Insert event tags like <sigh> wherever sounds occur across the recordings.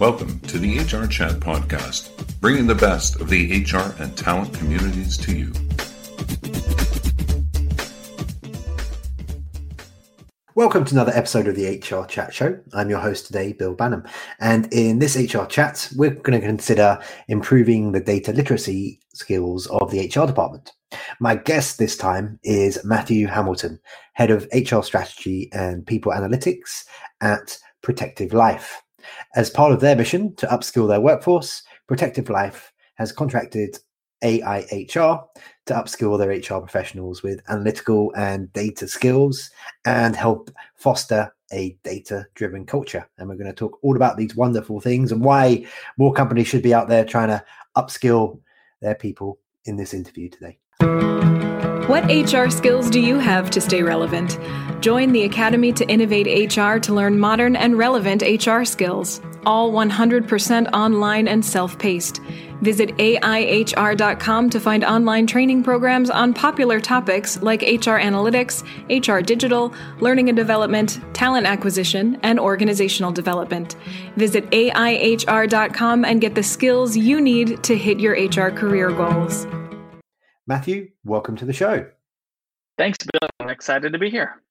Welcome to the HR Chat Podcast, bringing the best of the HR and talent communities to you. Welcome to another episode of the HR Chat Show. I'm your host today, Bill Banham. And in this HR Chat, we're going to consider improving the data literacy skills of the HR department. My guest this time is Matthew Hamilton, Head of HR Strategy and People Analytics at Protective Life. As part of their mission to upskill their workforce, Protective Life has contracted AIHR to upskill their HR professionals with analytical and data skills and help foster a data driven culture. And we're going to talk all about these wonderful things and why more companies should be out there trying to upskill their people in this interview today. What HR skills do you have to stay relevant? Join the Academy to Innovate HR to learn modern and relevant HR skills, all 100% online and self paced. Visit AIHR.com to find online training programs on popular topics like HR analytics, HR digital, learning and development, talent acquisition, and organizational development. Visit AIHR.com and get the skills you need to hit your HR career goals. Matthew, welcome to the show. Thanks, Bill. I'm excited to be here.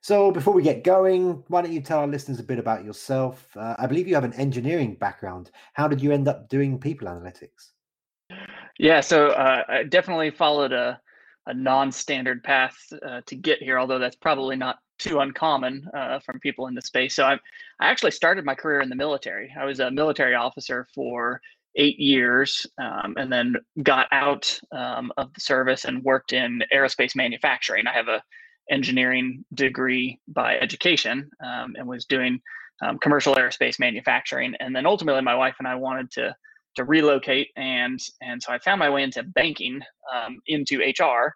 So, before we get going, why don't you tell our listeners a bit about yourself? Uh, I believe you have an engineering background. How did you end up doing people analytics? Yeah, so uh, I definitely followed a, a non standard path uh, to get here, although that's probably not too uncommon uh, from people in the space. So, I, I actually started my career in the military. I was a military officer for eight years um, and then got out um, of the service and worked in aerospace manufacturing. I have a engineering degree by education um, and was doing um, commercial aerospace manufacturing. And then ultimately, my wife and I wanted to to relocate, and and so I found my way into banking, um, into HR,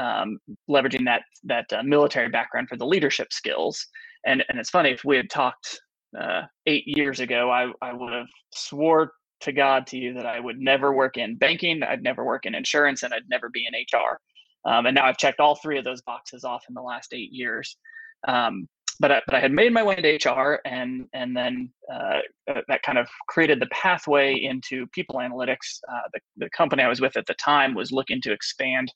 um, leveraging that that uh, military background for the leadership skills. And and it's funny if we had talked uh, eight years ago, I I would have swore to God to you that I would never work in banking, I'd never work in insurance, and I'd never be in HR. Um, and now I've checked all three of those boxes off in the last eight years. Um, but I, but I had made my way into HR, and and then uh, uh, that kind of created the pathway into people analytics. Uh, the, the company I was with at the time was looking to expand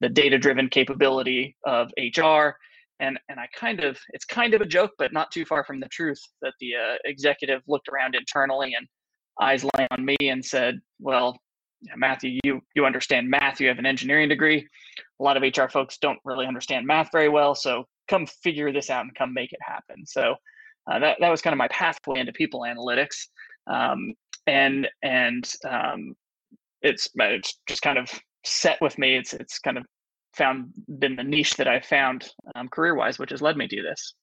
the data-driven capability of HR, and and I kind of it's kind of a joke, but not too far from the truth that the uh, executive looked around internally and eyes lay on me and said, "Well, Matthew, you you understand math. You have an engineering degree. A lot of HR folks don't really understand math very well. So come figure this out and come make it happen." So uh, that that was kind of my pathway into people analytics, um, and and um, it's it's just kind of set with me. It's it's kind of found been the niche that I found um, career wise, which has led me to this.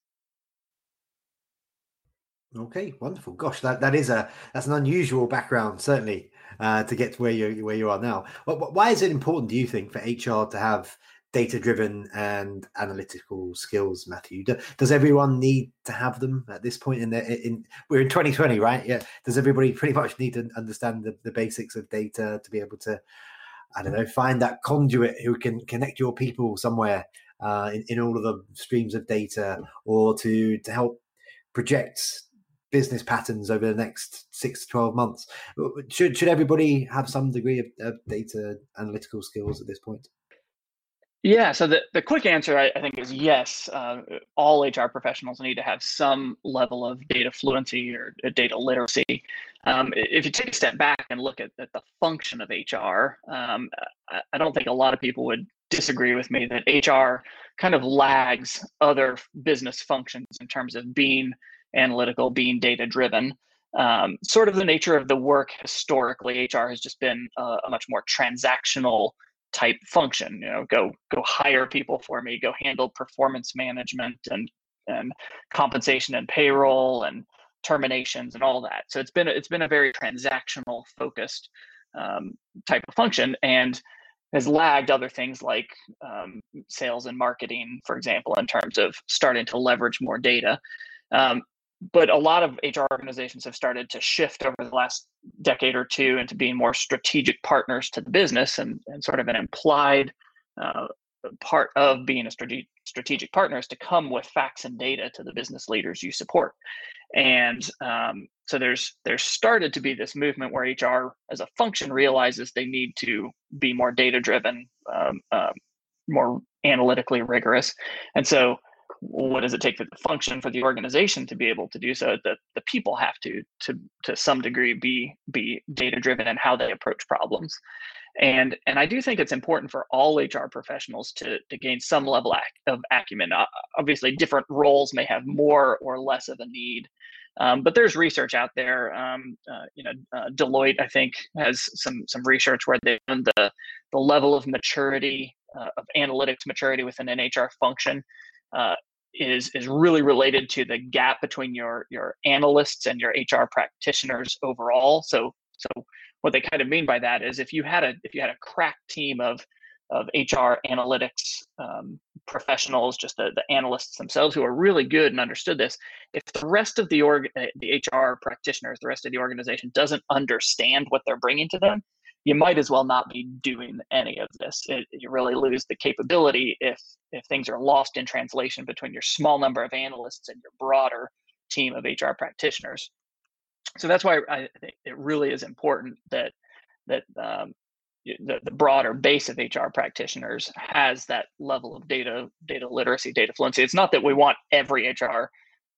Okay, wonderful. Gosh, that, that is a that's an unusual background, certainly, uh, to get to where you where you are now. But Why is it important, do you think, for HR to have data driven and analytical skills, Matthew? Does everyone need to have them at this point in the in we're in 2020, right? Yeah. Does everybody pretty much need to understand the, the basics of data to be able to, I don't know, find that conduit who can connect your people somewhere uh, in, in all of the streams of data or to to help project business patterns over the next six to 12 months. Should, should everybody have some degree of, of data analytical skills at this point? Yeah, so the, the quick answer I, I think is yes. Uh, all HR professionals need to have some level of data fluency or uh, data literacy. Um, if you take a step back and look at, at the function of HR, um, I, I don't think a lot of people would disagree with me that HR kind of lags other business functions in terms of being analytical, being data driven. Um, sort of the nature of the work historically, HR has just been a, a much more transactional type function. You know, go go hire people for me, go handle performance management and and compensation and payroll and terminations and all that. So it's been it's been a very transactional focused um, type of function and has lagged other things like um, sales and marketing, for example, in terms of starting to leverage more data. Um, but a lot of HR organizations have started to shift over the last decade or two into being more strategic partners to the business and, and sort of an implied uh, part of being a strategic strategic partner is to come with facts and data to the business leaders you support. And um, so there's there's started to be this movement where hr as a function realizes they need to be more data driven um, um, more analytically rigorous. And so what does it take for the function for the organization to be able to do so the, the people have to to to some degree be be data driven in how they approach problems. And and i do think it's important for all hr professionals to to gain some level of acumen. Uh, obviously different roles may have more or less of a need um, but there's research out there um, uh, you know uh, deloitte i think has some some research where they've done the the level of maturity uh, of analytics maturity within an hr function uh, is is really related to the gap between your your analysts and your hr practitioners overall so so what they kind of mean by that is if you had a if you had a crack team of of HR analytics um, professionals, just the, the analysts themselves who are really good and understood this. If the rest of the org, eh, the HR practitioners, the rest of the organization doesn't understand what they're bringing to them, you might as well not be doing any of this. It, you really lose the capability if if things are lost in translation between your small number of analysts and your broader team of HR practitioners so that's why I think it really is important that that um, the, the broader base of HR practitioners has that level of data data literacy, data fluency. It's not that we want every HR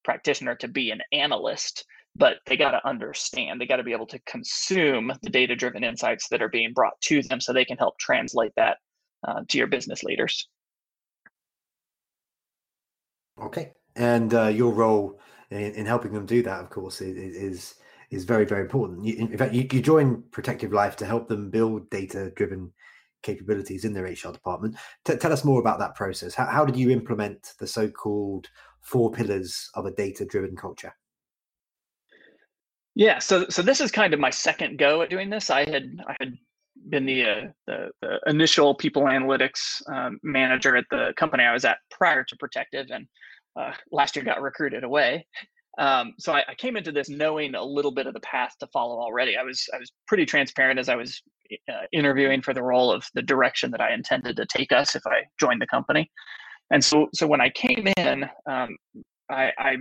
practitioner to be an analyst, but they got to understand. They got to be able to consume the data driven insights that are being brought to them, so they can help translate that uh, to your business leaders. Okay, and uh, your role in, in, helping them do that, of course, is is very very important. You, in fact, you, you join Protective Life to help them build data driven capabilities in their HR department. T- tell us more about that process. How, how did you implement the so called four pillars of a data driven culture? Yeah, so so this is kind of my second go at doing this. I had I had been the uh, the, the, initial people analytics um, manager at the company I was at prior to Protective, and uh, last year got recruited away. Um, so I, I, came into this knowing a little bit of the path to follow already. I was I was pretty transparent as I was uh, interviewing for the role of the direction that I intended to take us if I joined the company. And so so when I came in, um, I, I,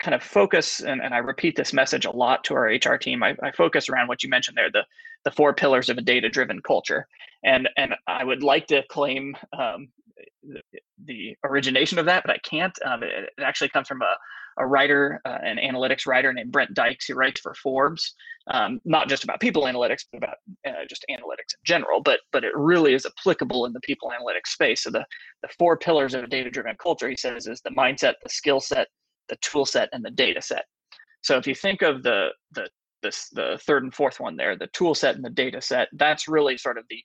kind of focus and, and I repeat this message a lot to our HR team. I, I focus around what you mentioned there, the the four pillars of a data driven culture. And and I would like to claim um, the, the, origination of that, but I can't. Um, it, it, actually comes from a a writer, uh, an analytics writer named Brent Dykes, who writes for Forbes, um, not just about people analytics, but about uh, just analytics in general. But but it really is applicable in the people analytics space. So the the four pillars of a data driven culture, he says, is the mindset, the skill set, the tool set, and the data set. So if you think of the the this the third and fourth one there, the tool set and the data set, that's really sort of the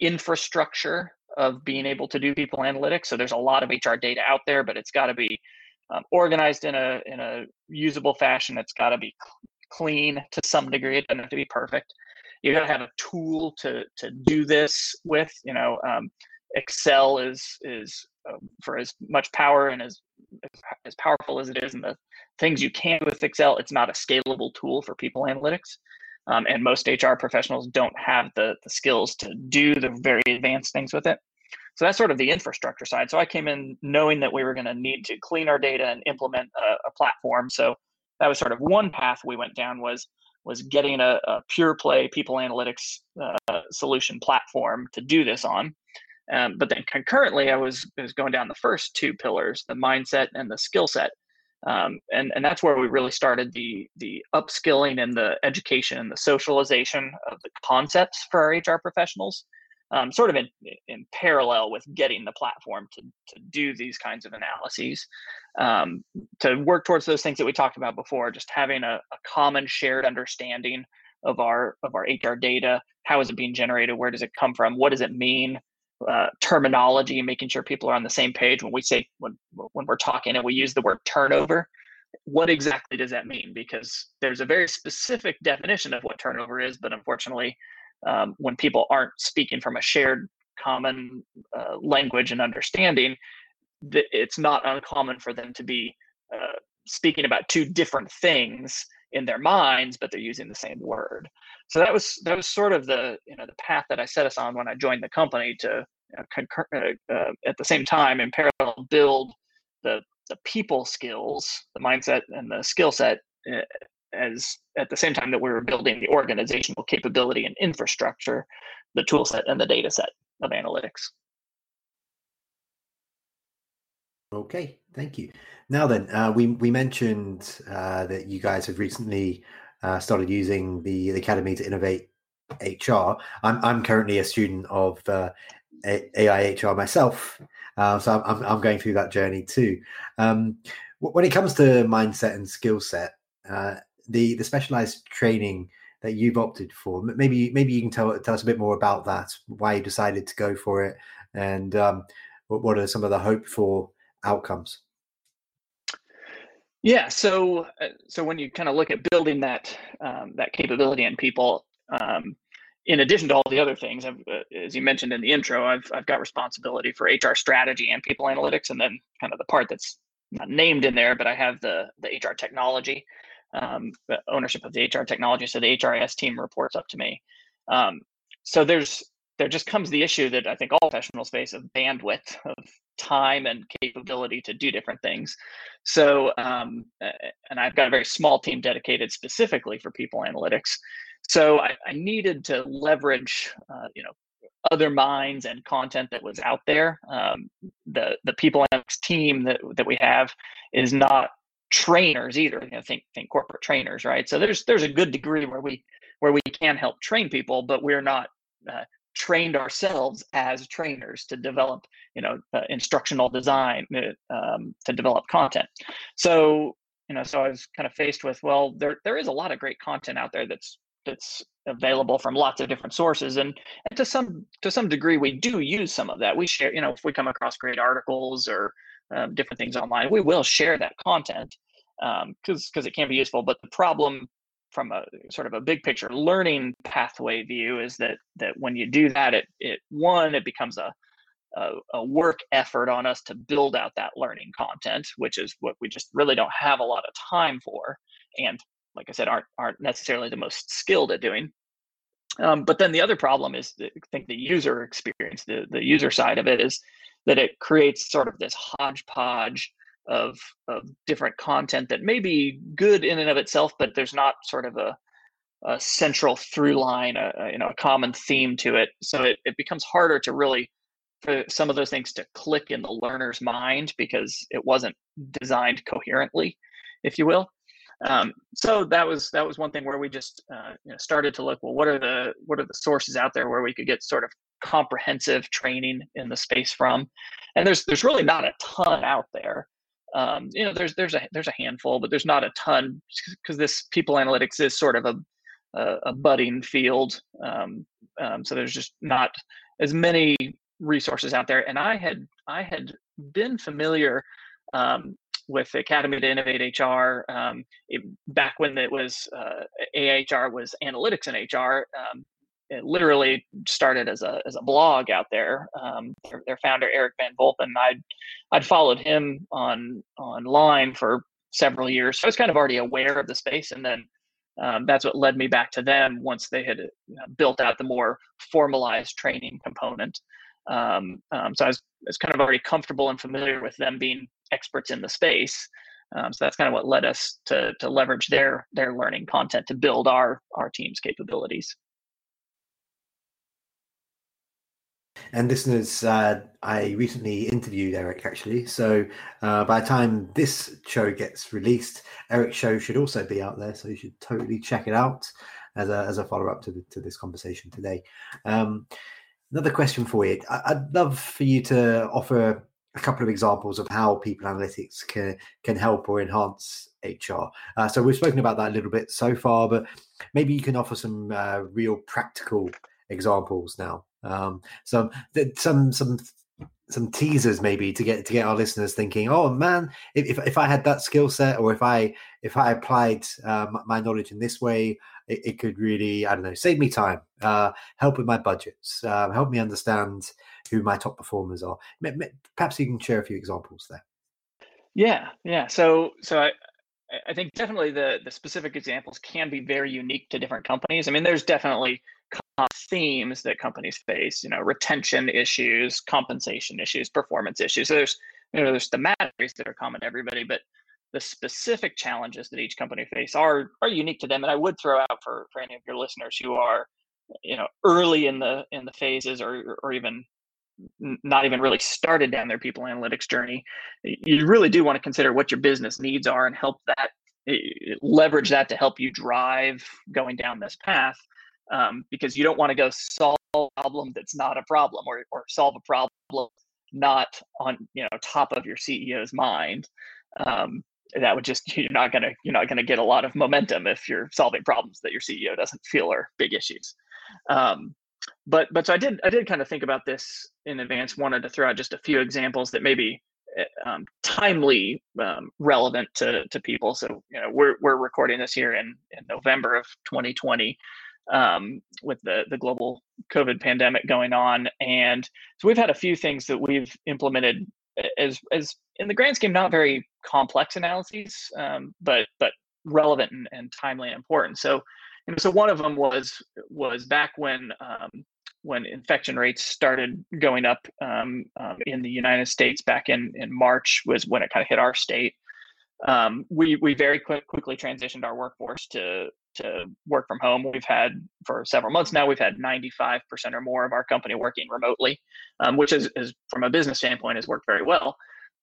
infrastructure of being able to do people analytics. So there's a lot of HR data out there, but it's got to be um, organized in a in a usable fashion. It's got to be clean to some degree. It doesn't have to be perfect. You got to have a tool to to do this with. You know, um, Excel is is uh, for as much power and as as powerful as it is, and the things you can with Excel, it's not a scalable tool for people analytics. Um, and most HR professionals don't have the, the skills to do the very advanced things with it. So that's sort of the infrastructure side. So I came in knowing that we were going to need to clean our data and implement a, a, platform. So that was sort of one path we went down was was getting a, a pure play people analytics uh, solution platform to do this on. Um, but then concurrently, I was was going down the first two pillars, the mindset and the skill set. Um, and and that's where we really started the the upskilling and the education and the socialization of the concepts for our HR professionals um, sort of in, in parallel with getting the platform to, to do these kinds of analyses um, to work towards those things that we talked about before just having a, a, common shared understanding of our of our hr data. How is it being generated? Where does it come from? What does it mean uh, terminology making sure people are on the same page when we say when when we're talking and we use the word turnover what exactly does that mean because there's a very specific definition of what turnover is but unfortunately um, when people aren't speaking from a shared common uh, language and understanding, it's not uncommon for them to be uh, speaking about two different things in their minds, but they're using the same word. So that was that was sort of the you know the path that I set us on when I joined the company to uh, concur- uh, uh, at the same time in parallel build the the people skills, the mindset, and the skill set uh, as at the same time that we were building the organizational capability and infrastructure, the tool set and the data set of analytics. Okay, thank you. Now then, uh, we we mentioned uh, that you guys have recently uh, started using the, the Academy to Innovate HR. I'm I'm currently a student of uh, AI HR myself, uh, so I'm I'm going through that journey too. Um, when it comes to mindset and skill set, uh, the the specialized training that you've opted for, maybe maybe you can tell tell us a bit more about that, why you decided to go for it, and um, what, what are some of the hope for outcomes? Yeah, so uh, so when you kind of look at building that um, that capability in people, um, in addition to all the other things, uh, as you mentioned in the intro, I've I've got responsibility for HR strategy and people analytics, and then kind of the part that's not named in there, but I have the the HR technology um, ownership of the HR technology. So the HRIS team reports up to me. Um, so there's there just comes the issue that I think all professionals face of bandwidth <laughs> of time and capability to do different things. So, um, and I've got a very small team dedicated specifically for people analytics. So I, I needed to leverage, uh, you know, other minds and content that was out there. Um, the the people analytics team that that we have is not trainers either. You know, think think corporate trainers, right? So there's there's a good degree where we where we can help train people, but we're not uh, trained ourselves as trainers to develop you know uh, instructional design uh, um, to develop content. So you know so i was kind of faced with well there there is a lot of great content out there that's that's available from lots of different sources and, and to some to some degree we do use some of that. We share you know if we come across great articles or um, different things online we will share that content because um, because it can be useful but the problem from a sort of a big picture learning pathway view is that that when you do that it it one it becomes a a, a work effort on us to build out that learning content which is what we just really don't have a lot of time for and like i said aren't aren't necessarily the most skilled at doing. Um, but then the other problem is i think the user experience the, the user side of it is that it creates sort of this hodgepodge of of different content that may be good in and of itself, but there's not sort of a, a central through line, a, a, you know, a common theme to it. So it, it becomes harder to really for some of those things to click in the learner's mind because it wasn't designed coherently, if you will. Um, so that was that was one thing where we just uh, you know, started to look well what are the what are the sources out there where we could get sort of comprehensive training in the space from and there's there's really not a ton out there um, you know there's there's a there's a handful but there's not a ton because this people analytics is sort of a a, a budding field. Um, um, so there's just not as many resources out there. And i had i had been familiar um, with academy to innovate hr um, it, back when it was uh, ahr was analytics in hr um, it literally started as a as a blog out there. Um, their, their, founder Erik van Vulpen, I'd I'd followed him on online for several years, so I was kind of already aware of the space, and then um, that's what led me back to them once they had know, built out the more formalized training component. Um, um, so I was, I was kind of already comfortable and familiar with them being experts in the space. Um, so that's kind of what led us to to leverage their their learning content to build our our team's capabilities. And listeners, uh, I recently interviewed Erik actually. So uh, by the time this show gets released, Erik's show should also be out there. So you should totally check it out as a, as a follow up to, to this conversation today. Um, another question for you I'd love for you to offer a couple of examples of how people analytics can, can help or enhance HR. Uh, so we've spoken about that a little bit so far, but maybe you can offer some uh, real practical examples now um, some some some some teasers maybe to get to get our listeners thinking oh man if, if i had that skill set or if i if i applied uh, my knowledge in this way it, it, could really i don't know save me time uh, help with my budgets uh, help me understand who my top performers are. Perhaps you can share a few examples there. Yeah yeah. So so i I think definitely the the specific examples can be very unique to different companies. I mean, there's definitely themes that companies face. You know, retention issues, compensation issues, performance issues. So there's you know there's thematics that are common to everybody, but the specific challenges that each company face are are unique to them. And I would throw out for for any of your listeners who are you know early in the in the phases or or even not even really started down their people analytics journey you really do want to consider what your business needs are and help that leverage that to help you drive going down this path um, because you don't want to go solve a problem that's not a problem or, or solve a problem not on you know top of your ceo's mind um, that would just <laughs> you're not gonna you're not gonna get a lot of momentum if you're solving problems that your ceo doesn't feel are big issues um, but but so i did i did kind of think about this in advance wanted to throw out just a few examples that maybe eh, um, timely um, relevant to, to people so you know we're, we're recording this here in, in november of 2020 um, with the the global COVID pandemic going on, and so we've had a few things that we've implemented as as in the grand scheme not very complex analyses, um, but but relevant and, and, timely and important. So, know, so one of them was was back when um, when infection rates started going up um, um, in the United States back in in March was when it kind of hit our state. Um, we we very quick, quickly transitioned our workforce to to work from home. We've had for several months now, we've had 95% or more of our company working remotely, um, which is, is, from a business standpoint has worked very well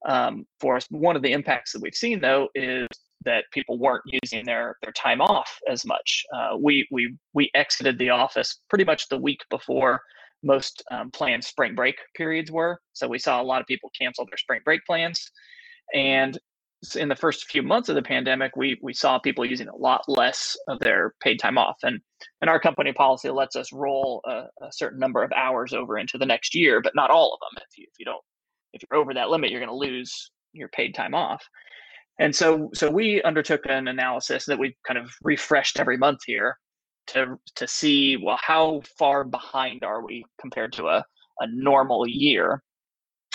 um, for us. One of the impacts that we've seen though is that people weren't using their their time off as much. Uh, we we we exited the office pretty much the week before most um, planned spring break periods were. So we saw a lot of people cancel their spring break plans, and in the first few months of the pandemic, we we saw people using a lot less of their paid time off, and and our company policy lets us roll a, a, certain number of hours over into the next year, but not all of them. If you if you don't if you're over that limit, you're going to lose your paid time off. And so so we undertook an analysis that we kind of refreshed every month here to to see well how far behind are we compared to a a normal year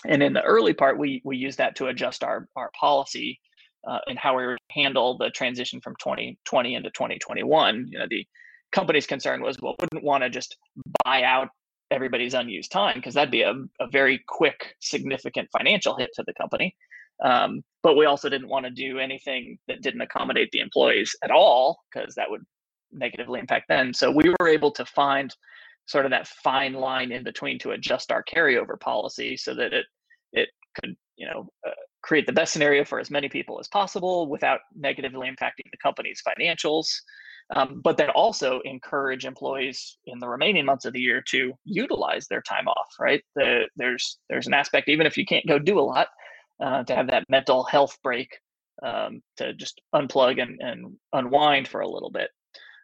and in the early part, we we use that to adjust our our policy uh, and how we handle the transition from 2020 into 2021. You know, the company's concern was, well, wouldn't want to just buy out everybody's unused time because that'd be a, a very quick, significant financial hit to the company. Um, but we also didn't want to do anything that didn't accommodate the employees at all because that would negatively impact them. So we were able to find sort of that fine line in between to adjust our carryover policy so that it it could you know uh, create the best scenario for as many people as possible without negatively impacting the company's financials um, but then also encourage employees in the remaining months of the year to utilize their time off right the, there's there's an aspect even if you can't go do a lot uh, to have that mental health break um, to just unplug and, and unwind for a little bit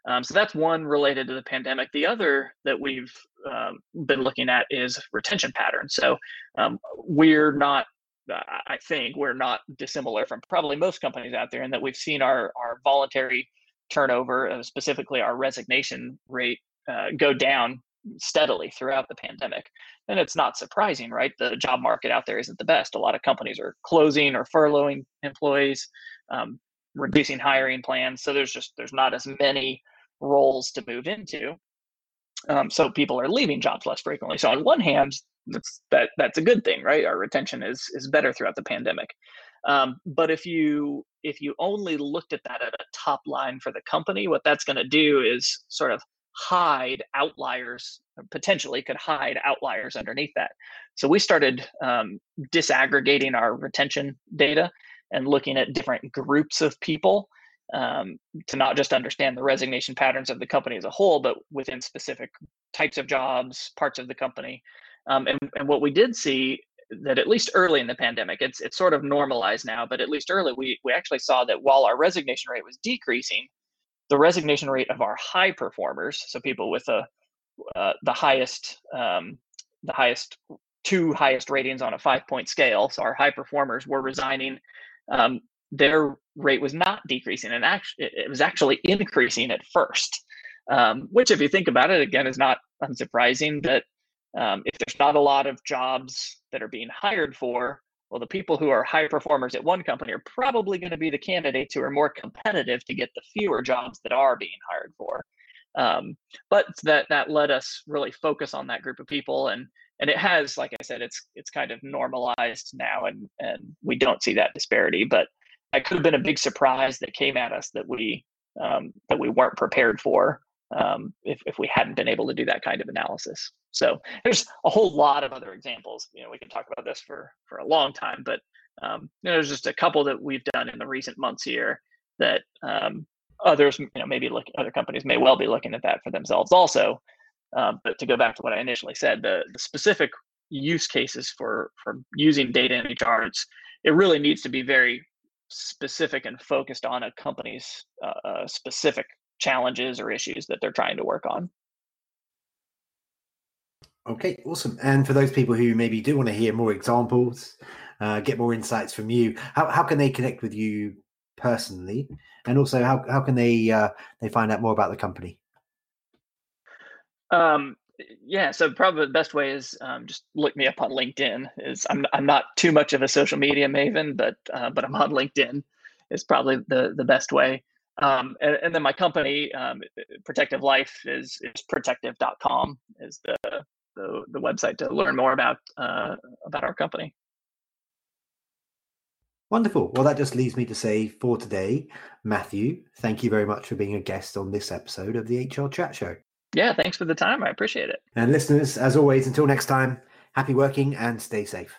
um, so that's one related to the pandemic. The other that we've um, been looking at is retention patterns. So um, we're not, I think, we're not dissimilar from probably most companies out there in that we've seen our, our voluntary turnover, uh, specifically our resignation rate, uh, go down steadily throughout the pandemic. And it's not surprising, right? The job market out there isn't the best. A lot of companies are closing or furloughing employees, um, reducing hiring plans. So there's just there's not as many roles to move into. Um, so people are leaving jobs less frequently. So on one hand, that's that that's a good thing, right? Our retention is is better throughout the pandemic. Um, but if you if you only looked at that at a top line for the company, what that's going to do is sort of hide outliers potentially could hide outliers underneath that so we started um, disaggregating our retention data and looking at different groups of people um, to not just understand the resignation patterns of the company as a whole, but within specific types of jobs, parts of the company. Um, and, and what we did see that at least early in the pandemic, it's it's sort of normalized now, but at least early, we we actually saw that while our resignation rate was decreasing, the resignation rate of our high performers, so people with a uh, the highest um, the highest two highest ratings on a five point scale, so our high performers were resigning um, their rate was not decreasing and actually it was actually increasing at first um, which if you think about it again is not unsurprising that um, if there's not a lot of jobs that are being hired for well, the people who are high performers at one company are probably going to be the candidates who are more competitive to get the fewer jobs that are being hired for. Um, but that that let us really focus on that group of people, and and it has, like I said, it's it's kind of normalized now, and and we don't see that disparity. But that could have been a big surprise that came at us that we um, that we weren't prepared for um, if if we hadn't been able to do that kind of analysis. So there's a whole lot of other examples. You know, we can talk about this for for a long time, but um, you know, there's just a couple that we've done in the recent months here that um, others, you know, maybe look other companies may well be looking at that for themselves also. Um, but to go back to what I initially said, the the specific use cases for for using data in HR, it really needs to be very specific and focused on a company's uh, uh specific challenges or issues that they're trying to work on. Okay, awesome. And for those people who maybe do want to hear more examples, uh, get more insights from you, how, how can they connect with you personally? And also, how, how can they uh, they find out more about the company? Um, yeah, so probably the best way is um, just look me up on LinkedIn. Is I'm I'm not too much of a social media maven, but uh, but I'm on LinkedIn. Is probably the the best way. Um, and, and, then my company, um, Protective Life, is is protective.com is the the, the website to learn more about uh, about our company. Wonderful. Well, that just leaves me to say for today, Matthew, thank you very much for being a guest on this episode of the HR Chat Show. Yeah, thanks for the time. I appreciate it. And listeners, as always, until next time, happy working and stay safe.